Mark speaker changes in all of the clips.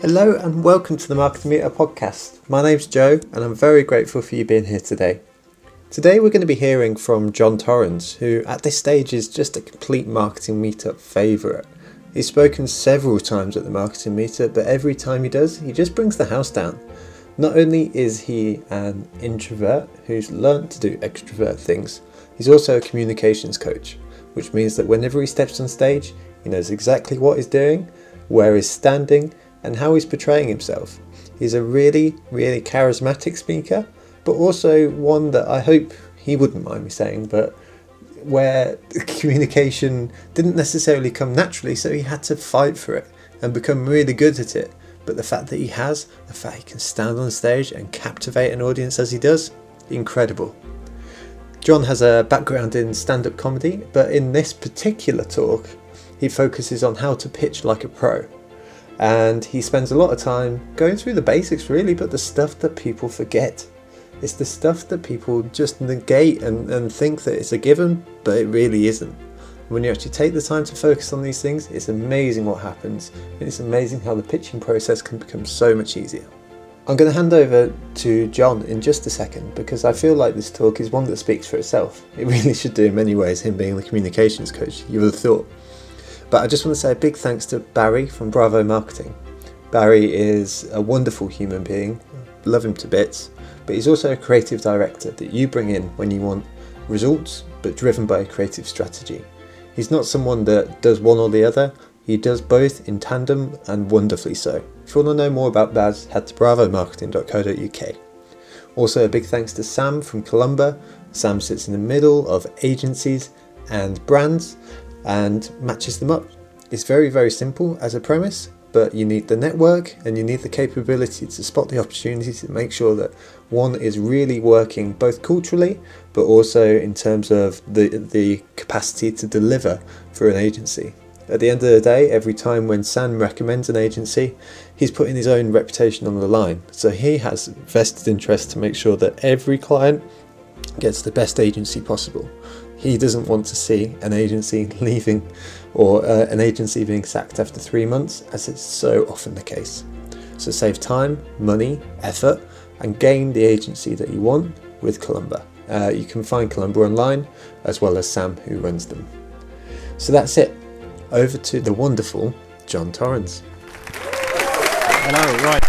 Speaker 1: Hello and welcome to the Marketing Meetup podcast. My name's Joe and I'm very grateful for you being here today. Today we're going to be hearing from Jon Torrens, who at this stage is just a complete marketing meetup favourite. He's spoken several times at the marketing meetup, but every time he does, he just brings the house down. Not only is he an introvert who's learnt to do extrovert things, he's also a communications coach, which means that whenever he steps on stage, he knows exactly what he's doing, where he's standing, and how he's portraying himself. He's a really, really charismatic speaker, but also one that I hope he wouldn't mind me saying, but where communication didn't necessarily come naturally, so he had to fight for it and become really good at it. But the fact that he has, the fact he can stand on stage and captivate an audience as he does, incredible. Jon has a background in stand up comedy, but in this particular talk, he focuses on how to pitch like a pro and he spends a lot of time going through the basics really but the stuff that people forget. It's the stuff that people just negate and, and think that it's a given but it really isn't. When you actually take the time to focus on these things it's amazing what happens and it's amazing how the pitching process can become so much easier. I'm going to hand over to jon in just a second because i feel like this talk is one that speaks for itself. It really should do in many ways him being the communications coach. You would have thought but I just want to say a big thanks to Barry from Bravo Marketing. Barry is a wonderful human being, love him to bits, but he's also a creative director that you bring in when you want results but driven by a creative strategy. He's not someone that does one or the other, he does both in tandem and wonderfully so. If you want to know more about Baz, head to bravomarketing.co.uk. Also, a big thanks to Sam from Columba. Sam sits in the middle of agencies and brands and matches them up. It's very, very simple as a premise, but you need the network and you need the capability to spot the opportunities to make sure that one is really working both culturally but also in terms of the, the capacity to deliver for an agency. At the end of the day, every time when Sam recommends an agency, he's putting his own reputation on the line. So he has vested interest to make sure that every client gets the best agency possible. He doesn't want to see an agency leaving or uh, an agency being sacked after three months, as it's so often the case. So save time, money, effort, and gain the agency that you want with Columba. Uh, you can find Columba online as well as Sam, who runs them. So that's it. Over to the wonderful Jon Torrens.
Speaker 2: Hello, right.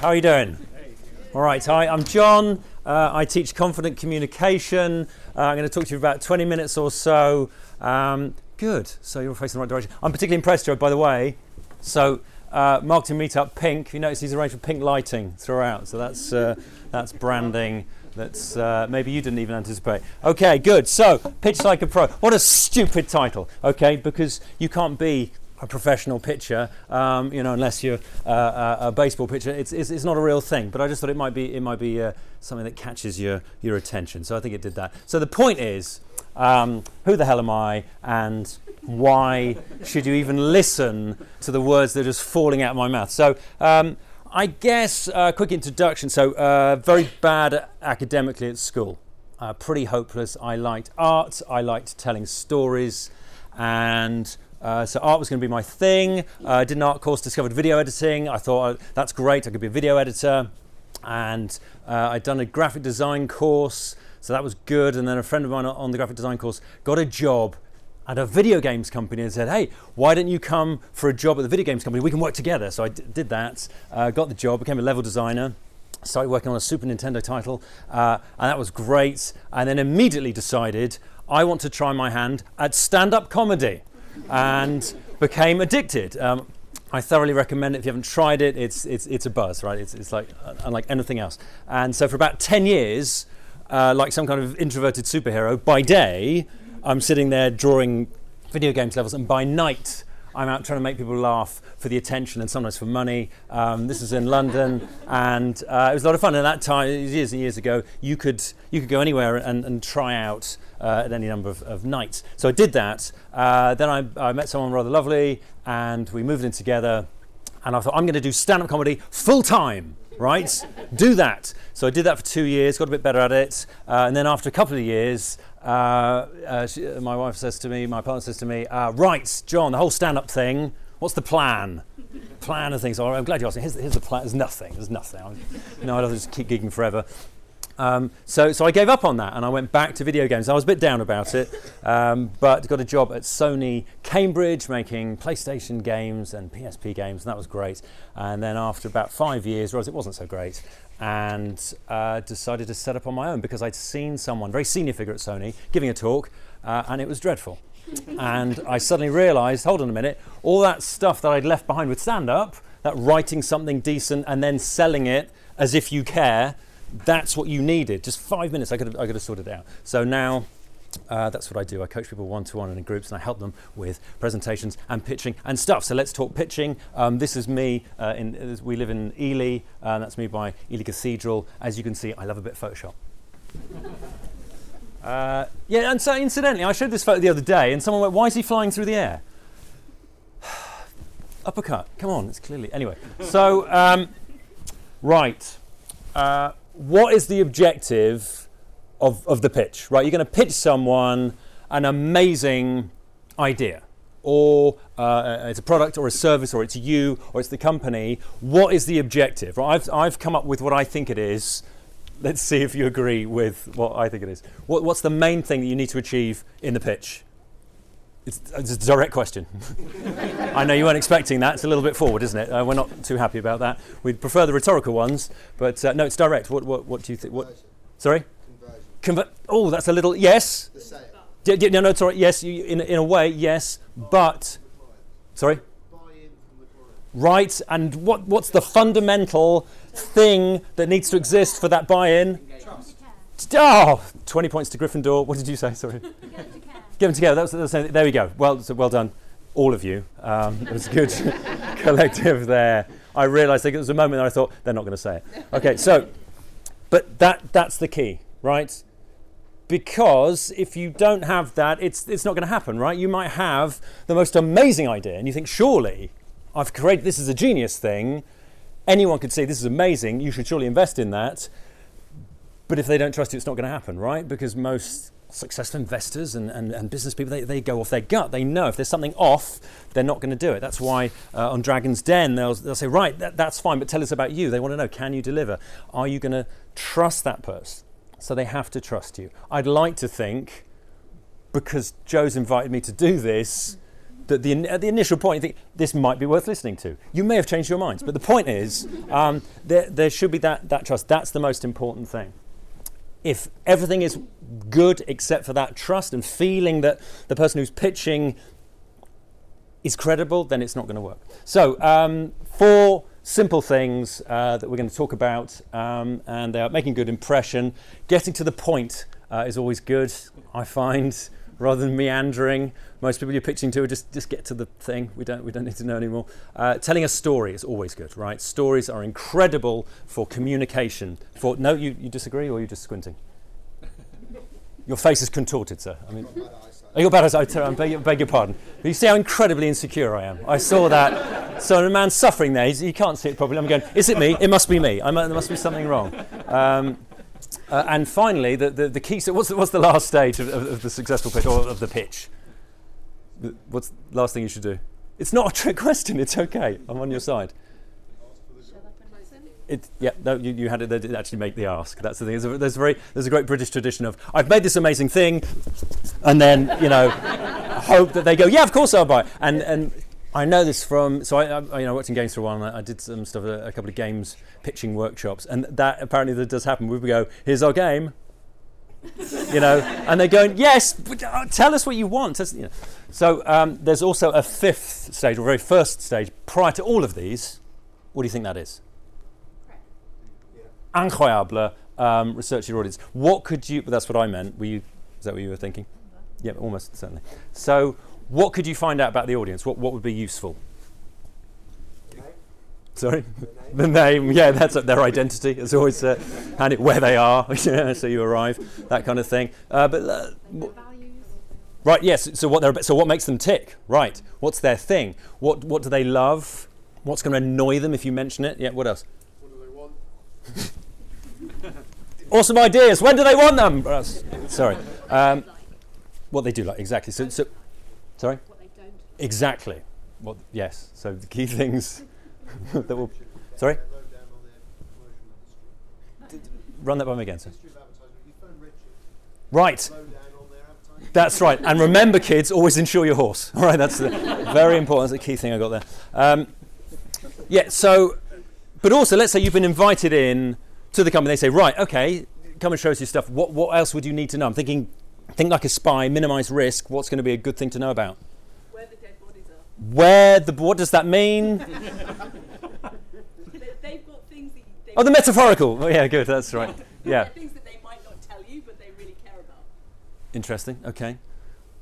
Speaker 2: How are you doing? All right, hi, I'm Jon. Uh, I teach confident communication. Uh, I'm going to talk to you for about 20 minutes or so. Um, good. So you're facing the right direction. I'm particularly impressed, Joe, by the way. So, uh, marketing meetup pink. You notice he's arranged for pink lighting throughout. So that's uh, that's branding. That's uh, maybe you didn't even anticipate. Okay, good. So, pitch like a pro. What a stupid title. Okay, because you can't be a professional pitcher, um, you know, unless you're uh, a, a, baseball pitcher, it's, it's, it's, not a real thing. But I just thought it might be it might be uh, something that catches your your attention. So I think it did that. So the point is, um, who the hell am I, and why should you even listen to the words that are just falling out of my mouth? So. Um, I guess a uh, quick introduction. So, uh, very bad academically at school, uh, pretty hopeless. I liked art, I liked telling stories, and uh, so art was going to be my thing. Uh, I did an art course, discovered video editing. I thought oh, that's great. I could be a video editor, and uh, I'd done a graphic design course, so that was good. And then a friend of mine on the graphic design course got a job at a video games company and said, "Hey, why don't you come for a job at the video games company? We can work together." So I d- did that, uh, got the job, became a level designer started working on a Super Nintendo title, uh, and that was great. And then immediately decided I want to try my hand at stand up comedy and became addicted. Um, I thoroughly recommend it if you haven't tried it. It's, it's, it's a buzz, right? It's, it's like unlike anything else. And so for about 10 years, uh, like some kind of introverted superhero, by day, I'm sitting there drawing video games levels, and by night, I'm out trying to make people laugh for the attention and sometimes for money. Um, this is in London, and uh, it was a lot of fun. At that time, years and years ago, you could you could go anywhere and, and try out uh, at any number of, of, nights. So I did that. Uh, then I, I met someone rather lovely, and we moved in together. And I thought I'm going to do stand-up comedy full time right? Do that. So I did that for two years, got a bit better at it. Uh, and then after a couple of years, she, my wife says to me, my partner says to me, uh, right, Jon, the whole stand up thing, what's the plan? plan and things. Oh, I'm glad you asked me. Here's, here's the plan. There's nothing. There's nothing. I'm, no, I'd just keep gigging forever. Um, so, so I gave up on that and I went back to video games. I was a bit down about it, um, but got a job at Sony Cambridge making PlayStation games and PSP games, and that was great. And then after about five years, realised it wasn't so great, and uh, decided to set up on my own because I'd seen someone, very senior figure at Sony, giving a talk, uh, and it was dreadful. and I suddenly realised, hold on a minute, all that stuff that I'd left behind with stand up, that writing something decent and then selling it as if you care that's what you needed. Just five minutes, I could have, I could have sorted it out. So now uh, that's what I do. I coach people one to one and in groups, and I help them with presentations and pitching and stuff. So let's talk pitching. Um, this is me. Uh, in, we live in Ely, and that's me by Ely Cathedral. As you can see, I love a bit of Photoshop. uh, yeah, and so incidentally, I showed this photo the other day, and someone went, "Why is he flying through the air?" Uppercut. Come on, it's clearly anyway. So um, right. Uh, what is the objective of, of the pitch, right? You're going to pitch someone an amazing idea, or uh, it's a product, or a service, or it's you, or it's the company. What is the objective? Right? I've, I've come up with what I think it is. Let's see if you agree with what I think it is. What, what's the main thing that you need to achieve in the pitch? It's, it's, a direct question. I know you weren't expecting that. It's a little bit forward, isn't it? Uh, we're not too happy about that. We'd prefer the rhetorical ones, but uh, no, it's direct. What, what, what do you think? Sorry? Conver- oh, that's a little. Yes. D- d- no, no, right. Yes, you, in, in a way, yes, but. Sorry? Right, and what, what's the fundamental thing that needs to exist for that buy in? Oh, 20 points to Gryffindor. What did you say? Sorry. Get them together. That was, that there we go. Well, so well done, all of you. Um, it was a good collective there. I realised there was a moment that I thought they're not going to say it. Okay, so, but that that's the key, right? Because if you don't have that, it's it's not going to happen, right? You might have the most amazing idea, and you think, surely, I've created this is a genius thing. Anyone could say this is amazing. You should surely invest in that. But if they don't trust you, it's not going to happen, right? Because most successful investors and, and, and, business people, they, they go off their gut. They know if there's something off, they're not going to do it. That's why uh, on Dragon's Den, they'll, they'll say, right, that, that's fine, but tell us about you. They want to know, can you deliver? Are you going to trust that person? So they have to trust you. I'd like to think, because Joe's invited me to do this, that the, at the initial point, you think this might be worth listening to. You may have changed your minds, but the point is, um, there, there should be that, that trust. That's the most important thing if everything is good except for that trust and feeling that the person who's pitching is credible, then it's not going to work. So, um, four simple things uh, that we're going to talk about, um, and they are making good impression. Getting to the point uh, is always good, I find rather than meandering. Most people you're pitching to just just get to the thing. We don't we don't need to know anymore. Uh, telling a story is always good, right? Stories are incredible for communication. For no, you, you disagree or are you just squinting? Your face is contorted, sir. I mean. You're bad as I beg, beg your pardon. But you see how incredibly insecure I am. I saw that. so a man suffering there, he can't see it properly. I'm going, is it me? It must be me. I'm, there must be something wrong. Um, uh, and finally, the, the, the key. So, what's the, what's the last stage of, of, of, the successful pitch or of the pitch? What's the last thing you should do? It's not a trick question. It's okay. I'm on your side. It, yeah, no, you, you had it. Did actually make the ask. That's the thing. There's a, there's a, very, there's a great British tradition of I've made this amazing thing, and then you know, hope that they go, yeah, of course I'll buy. And and I know this from so I, I you know I worked in games for a while. And I, I did some stuff, a, a, couple of games pitching workshops, and that apparently that does happen. We go, here's our game, you know, and they're going, yes, uh, tell us what you want. You know. So um, there's also a fifth stage, or very first stage, prior to all of these. What do you think that is? Incroyable. Um, research your audience. What could you? but That's what I meant. Were you? Is that what you were thinking? Yeah, almost certainly. So what could you find out about the audience? What, what would be useful? Sorry, the name. the name. Yeah, that's their identity. It's always uh, and it, where they are. so you arrive, that kind of thing. Uh, but uh, right, yes. So what they're so what makes them tick? Right. What's their thing? What what do they love? What's going to annoy them if you mention it? Yeah. What else?
Speaker 3: What do they
Speaker 2: want? awesome ideas. When do they want them? Sorry. Um, what they do like exactly. So, so Sorry? What they don't. Exactly. What, yes. So the key things that will. Sorry?
Speaker 3: Low down on their promotional history.
Speaker 2: Run that by me again, sir.
Speaker 3: History of advertising. You phone Richard.
Speaker 2: Right.
Speaker 3: Low down on their advertising.
Speaker 2: That's right. And remember, kids, always insure your horse. All right, that's the, very important. That's the key thing I got there. Um, yeah, so, but also, let's say you've been invited in to the company. They say, right, okay, come and show us your stuff. What, what else would you need to know? I'm thinking, think like a spy, minimize risk. What's going to be a good thing to know about?
Speaker 4: Where the dead bodies are.
Speaker 2: Where the, what does that mean?
Speaker 4: They, they've got things that you, they
Speaker 2: Oh, the metaphorical. Oh, yeah, good. That's right. Yeah.
Speaker 4: Things that they might not tell you, but they really care about.
Speaker 2: Interesting. Okay.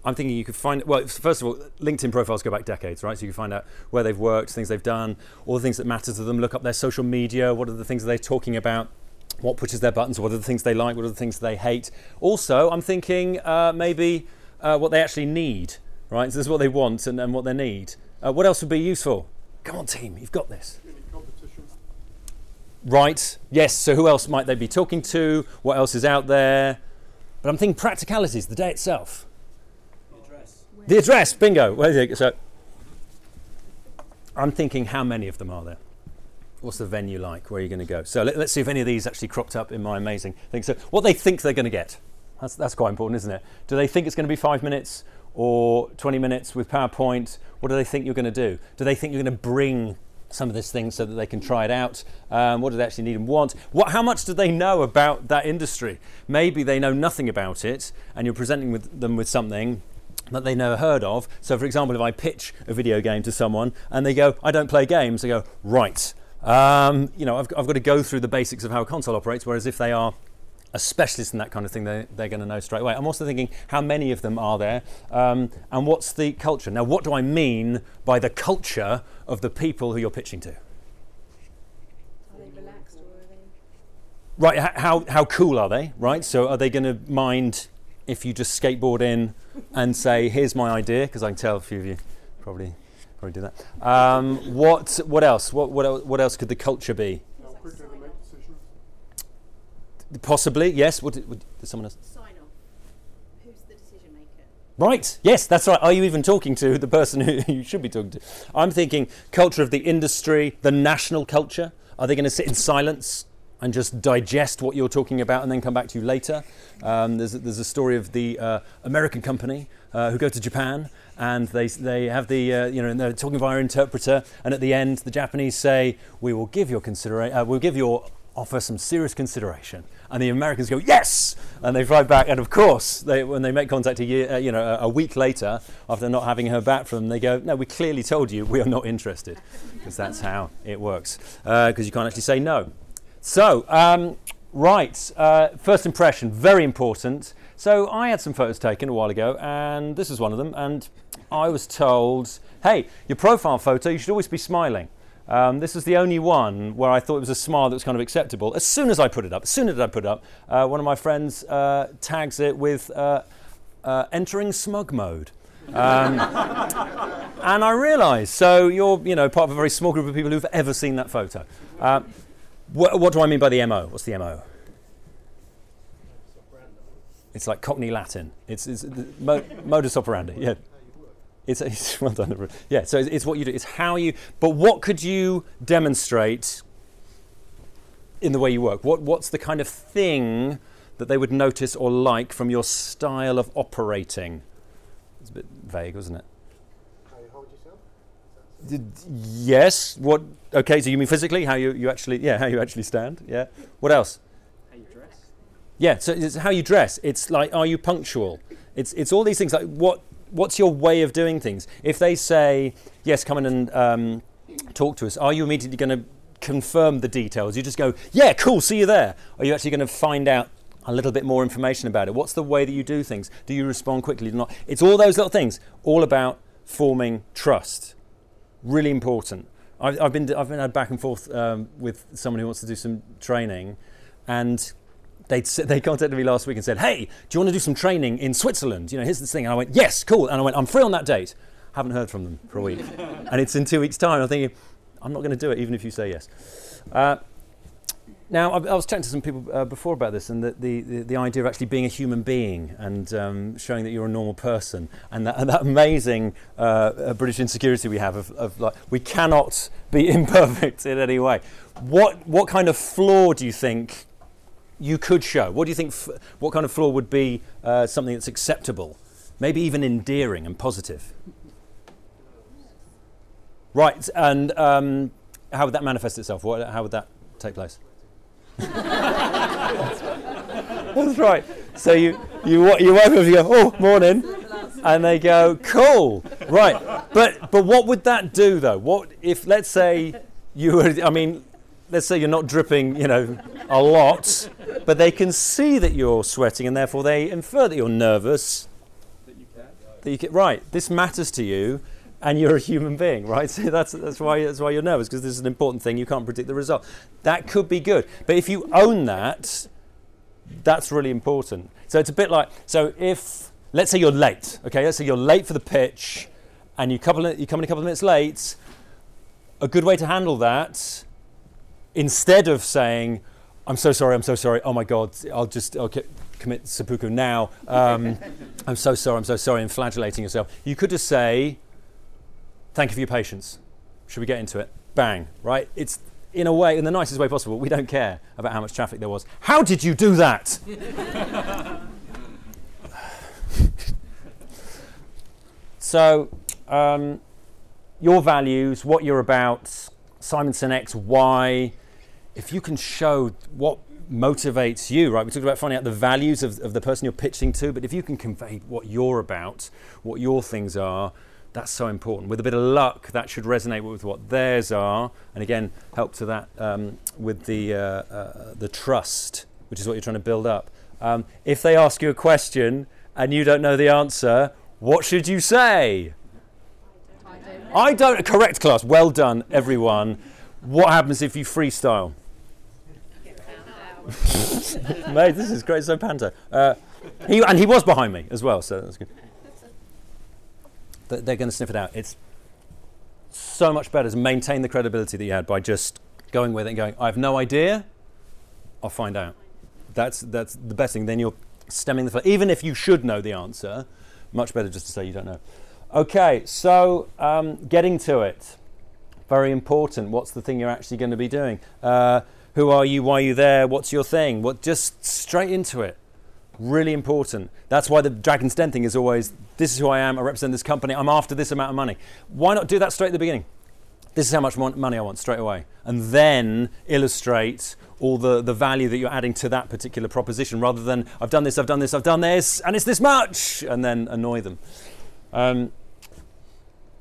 Speaker 2: I'm thinking you could find well. First of all, LinkedIn profiles go back decades, right? So you can find out where they've worked, things they've done, all the things that matter to them. Look up their social media. What are the things they're talking about? What pushes their buttons? What are the things they like? What are the things they hate? Also, I'm thinking uh, maybe uh, what they actually need, right? So this is what they want and, and what they need. Uh, what else would be useful? Come on, team, you've got this. Right. Yes. So who else might they be talking to? What else is out there? But I'm thinking practicalities, the day itself. The address, bingo. So I'm thinking how many of them are there? What's the venue like? Where are you going to go? So let, us see if any of these actually cropped up in my amazing thing. So what they think they're going to get. That's, that's quite important, isn't it? Do they think it's going to be five minutes or 20 minutes with PowerPoint? What do they think you're going to do? Do they think you're going to bring some of this thing so that they can try it out? Um, what do they actually need and want? What, how much do they know about that industry? Maybe they know nothing about it and you're presenting with them with something that they never heard of. So, for example, if I pitch a video game to someone and they go, I don't play games, they go, right. Um, you know, I've, I've got to go through the basics of how a console operates, whereas if they are a specialist in that kind of thing, they, they're going to know straight away. I'm also thinking how many of them are there um, and what's the culture. Now, what do I mean by the culture of the people who you're pitching to?
Speaker 4: Are they relaxed or are they?
Speaker 2: Right, how, how cool are they, right? So are they going to mind if you just skateboard in and say, here's my idea, because I can tell a few of you probably probably do that. Um, what, what else? What, what, what else could the culture be?
Speaker 3: How quickly they make decisions.
Speaker 2: Possibly, yes. What did, what, did someone else?
Speaker 4: Sign off. Who's the decision maker?
Speaker 2: Right, yes, that's right. Are you even talking to the person who you should be talking to? I'm thinking culture of the industry, the national culture. Are they going to sit in silence and just digest what you're talking about and then come back to you later? Um, there's, there's a story of the uh, American company uh, who go to Japan and they, they have the, uh, you know, they're talking via interpreter, and at the end, the Japanese say, We will give your, considera- uh, we'll give your offer some serious consideration. And the Americans go, yes! And they fly back. And of course, they, when they make contact a year, uh, you know, a, a week later, after not having her back from them, they go, no, we clearly told you we are not interested. Because that's how it works. Because you can't actually say no. So, um, right, uh, first impression, very important. So I had some photos taken a while ago, and this is one of them. And I was told, hey, your profile photo, you should always be smiling. Um, this was the only one where I thought it was a smile that was kind of acceptable. As soon as I put it up, as soon as I put it up, uh, one of my friends uh, tags it with uh, uh, entering smug mode. Um, and I realised, so you're, you know, part of a very small group of people who've ever seen that photo. Um, wh- what do I mean by the MO? What's the MO? It's like Cockney Latin. It's, it's mo- modus operandi. Yeah. It's, it's well done. Yeah. So it's, it's what you do. It's how you. But what could you demonstrate in the way you work? What What's the kind of thing that they would notice or like from your style of operating? It's a bit vague, wasn't it?
Speaker 3: How you hold yourself.
Speaker 2: Yes. What? Okay. So you mean physically? How you, you actually? Yeah. How you actually stand? Yeah. What else?
Speaker 5: How you dress?
Speaker 2: Yeah, so it's how you dress. It's like, are you punctual? It's it's all these things. Like, what what's your way of doing things? If they say, yes, come in and um, talk to us, are you immediately going to confirm the details? You just go, yeah, cool, see you there. Are you actually going to find out a little bit more information about it? What's the way that you do things? Do you respond quickly? Do not? It's all those little things, all about forming trust. Really important. I've, I've been I've been had back and forth um, with someone who wants to do some training, and they they contacted me last week and said, "Hey, do you want to do some training in Switzerland? You know, here's this thing." And I went, "Yes, cool." And I went, "I'm free on that date." Haven't heard from them for a week, and it's in two weeks' time. I'm thinking, I'm not going to do it, even if you say yes. Uh, Now, I, was chatting to some people uh, before about this, and the, the, the, the idea of actually being a human being and um, showing that you're a normal person, and that, and that amazing uh, uh, British insecurity we have of, of like we cannot be imperfect in any way. What what kind of flaw do you think you could show? What do you think? F- what kind of flaw would be uh, something that's acceptable, maybe even endearing and positive? Right, and um, how would that manifest itself? What, how would that take place? That's right. So you you you wake up and you go, oh, morning, and they go, cool, right. But but what would that do though? What if let's say you were? I mean, let's say you're not dripping, you know, a lot, but they can see that you're sweating, and therefore they infer that you're nervous. That you can. Right. This matters to you. And you're a human being, right? So that's, that's, why, that's why you're nervous, because this is an important thing. You can't predict the result. That could be good. But if you own that, that's really important. So it's a bit like so if let's say you're late, okay, let's say you're late for the pitch, and you couple you come in a couple of minutes late. A good way to handle that, instead of saying, "I'm so sorry, I'm so sorry, oh my God, I'll just commit seppuku now. Um, I'm so sorry, I'm so sorry," and flagellating yourself, you could just say, "Thank you for your patience. Should we get into it?" Bang, right? It's in a way, in the nicest way possible, we don't care about how much traffic there was. How did you do that? so, um, your values, what you're about, Simon Sinek's why, if you can show what motivates you, right? We talked about finding out the values of, of the person you're pitching to, but if you can convey what you're about, what your things are, that's so important. With a bit of luck, that should resonate with what theirs are, and again, help to that um, with the uh, uh, the trust, which is what you're trying to build up. Um, if they ask you a question and you don't know the answer, what should you say? I don't. Correct, class. Well done, everyone. What happens if you freestyle? Mate, this is great. So panto. Uh, he, and he was behind me as well, so that's good they're going to sniff it out. It's so much better to maintain the credibility that you had by just going with it and going, I have no idea, I'll find out. That's, that's the best thing. Then you're stemming the flow. Even if you should know the answer, much better just to say you don't know. Okay, so um, getting to it. Very important. What's the thing you're actually going to be doing? Uh, who are you? Why are you there? What's your thing? What? Just straight into it. Really important. That's why the Dragon's Den thing is always this is who I am, I represent this company, I'm after this amount of money. Why not do that straight at the beginning? This is how much money I want straight away. And then illustrate all the, the value that you're adding to that particular proposition rather than I've done this, I've done this, I've done this, and it's this much, and then annoy them. Um,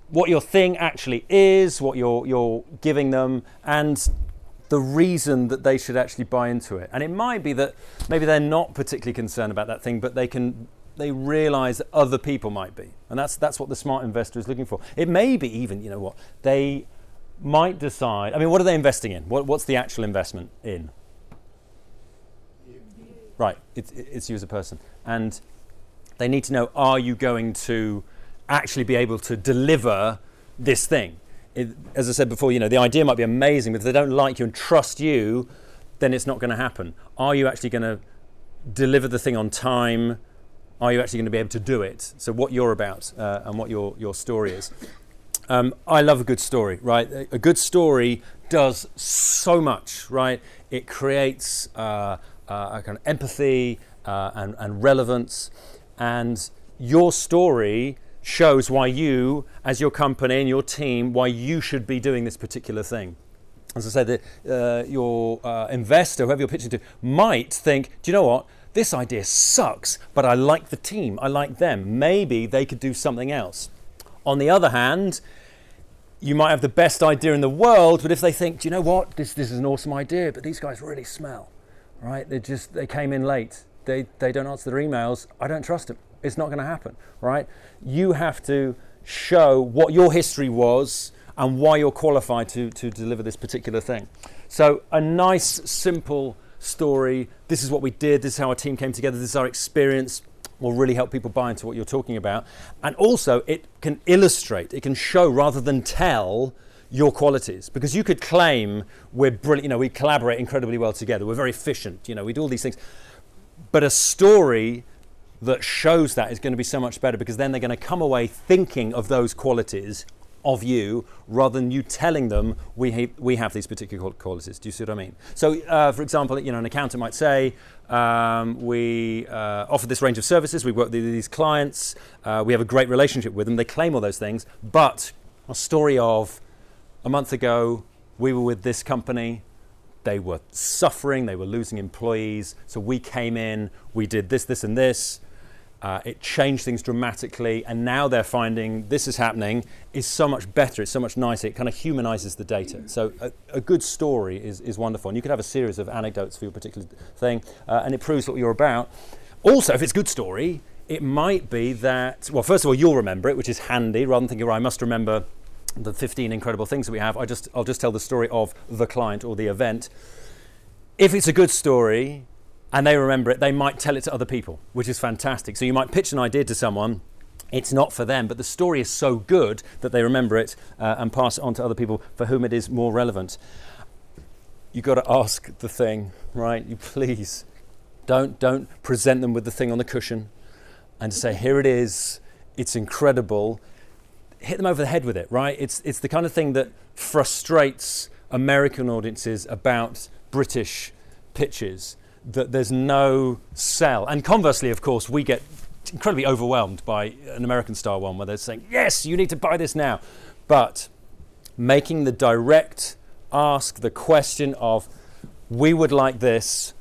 Speaker 2: what your thing actually is, what you're, you're giving them, and the reason that they should actually buy into it. And it might be that maybe they're not particularly concerned about that thing, but they can they realize that other people might be. And that's that's what the smart investor is looking for. It may be even, you know what, they might decide I mean, what are they investing in? What, what's the actual investment in? Right, it's, it's you as a person. And they need to know are you going to actually be able to deliver this thing? It, as I said before, you know, the idea might be amazing, but if they don't like you and trust you, then it's not going to happen. Are you actually going to deliver the thing on time? Are you actually going to be able to do it? So, what you're about uh, and what your, your story is. Um, I love a good story, right? A good story does so much, right? It creates uh, uh, a kind of empathy uh, and, and relevance, and your story shows why you, as your company and your team, why you should be doing this particular thing. As I said, the, uh, your uh, investor, whoever you're pitching to, might think, do you know what? This idea sucks, but I like the team, I like them. Maybe they could do something else. On the other hand, you might have the best idea in the world, but if they think, do you know what, this, this is an awesome idea, but these guys really smell, right? They just they came in late. They they don't answer their emails. I don't trust them. It's not going to happen, right? You have to show what your history was and why you're qualified to to deliver this particular thing. So a nice, simple story. This is what we did. This is how our team came together. This is our experience will really help people buy into what you're talking about. And also, it can illustrate, it can show rather than tell your qualities because you could claim we're brilliant, you know, we collaborate incredibly well together, we're very efficient, you know, we do all these things. But a story that shows that is going to be so much better because then they're going to come away thinking of those qualities of you rather than you telling them we, ha- we have these particular qualities. Do you see what I mean? So, uh, for example, you know, an accountant might say, um, we uh, offer this range of services, we work with these clients, uh, we have a great relationship with them, they claim all those things, but a story of a month ago, we were with this company, they were suffering, they were losing employees, so we came in, we did this, this, and this. Uh, it changed things dramatically, and now they're finding this is happening is so much better, it's so much nicer, it kind of humanizes the data. So, a, a good story is, is wonderful, and you could have a series of anecdotes for your particular thing, uh, and it proves what you're about. Also, if it's a good story, it might be that, well, first of all, you'll remember it, which is handy, rather than thinking, well, I must remember the 15 incredible things that we have. I just, I'll just tell the story of the client or the event. If it's a good story, and they remember it, they might tell it to other people, which is fantastic. So you might pitch an idea to someone. It's not for them, but the story is so good that they remember it uh, and pass it on to other people for whom it is more relevant. You've got to ask the thing, right? You please don't, don't present them with the thing on the cushion and say, here it is, it's incredible. Hit them over the head with it, right? It's, it's the kind of thing that frustrates American audiences about British pitches that there's no sell. And conversely, of course, we get incredibly overwhelmed by an American style one where they're saying, yes, you need to buy this now. But making the direct ask, the question of, we would like this,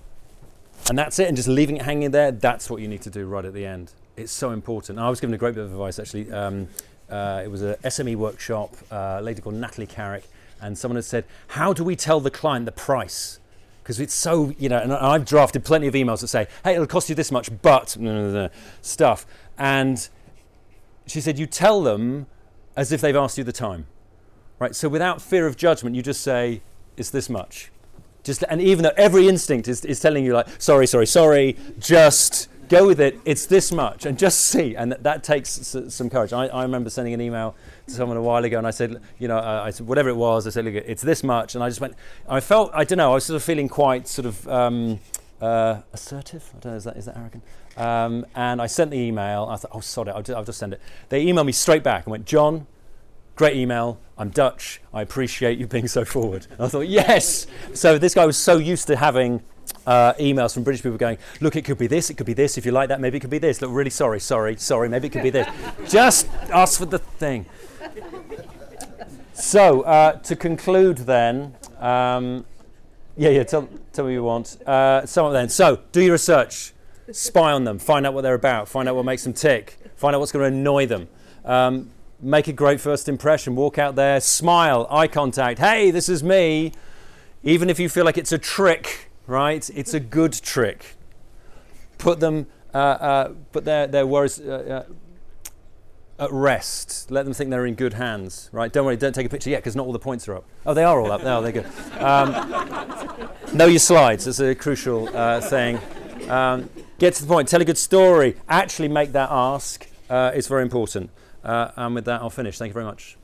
Speaker 2: and that's it, and just leaving it hanging there, that's what you need to do right at the end. It's so important. I was given a great bit of advice actually. Um, uh, it was a SME workshop, uh, a lady called Natalie Carrick, and someone had said, How do we tell the client the price? Because it's so you know and i've drafted plenty of emails that say hey it'll cost you this much but no, no, no, stuff. And she said you tell them as if they've asked you the time. Right? So without fear of judgment you just say it's this much. Just and even though every instinct is, is telling you like sorry sorry sorry just go with it it's this much and just see and that, that takes s- some courage I, I remember sending an email to someone a while ago, and I said, you know, I, I said whatever it was. I said, look, it's this much, and I just went. I felt, I don't know, I was sort of feeling quite sort of um, uh, assertive. I don't know, is that is that arrogant? Um, and I sent the email. I thought, oh, sorry, I'll just, I'll just send it. They emailed me straight back and went, Jon, great email. I'm Dutch. I appreciate you being so forward. And I thought, yes. So this guy was so used to having uh, emails from British people going, look, it could be this, it could be this. If you like that, maybe it could be this. Look, really sorry, sorry, sorry. Maybe it could be this. Just ask for the thing. So uh, to conclude, then, um, yeah, yeah. Tell, tell me what you want. Uh, some then. So do your research, spy on them, find out what they're about, find out what makes them tick, find out what's going to annoy them. Um, make a great first impression. Walk out there, smile, eye contact. Hey, this is me. Even if you feel like it's a trick, right? It's a good trick. Put them, uh, uh, put their their worries uh, uh, at rest. Let them think they're in good hands, right? Don't worry, don't take a picture yet because not all the points are up. Oh, they are all up. Oh, they're good. Um, know your slides. That's a crucial uh, thing. Um, get to the point. Tell a good story. Actually make that ask. Uh, it's very important. And with that, I'll finish. Thank you very much.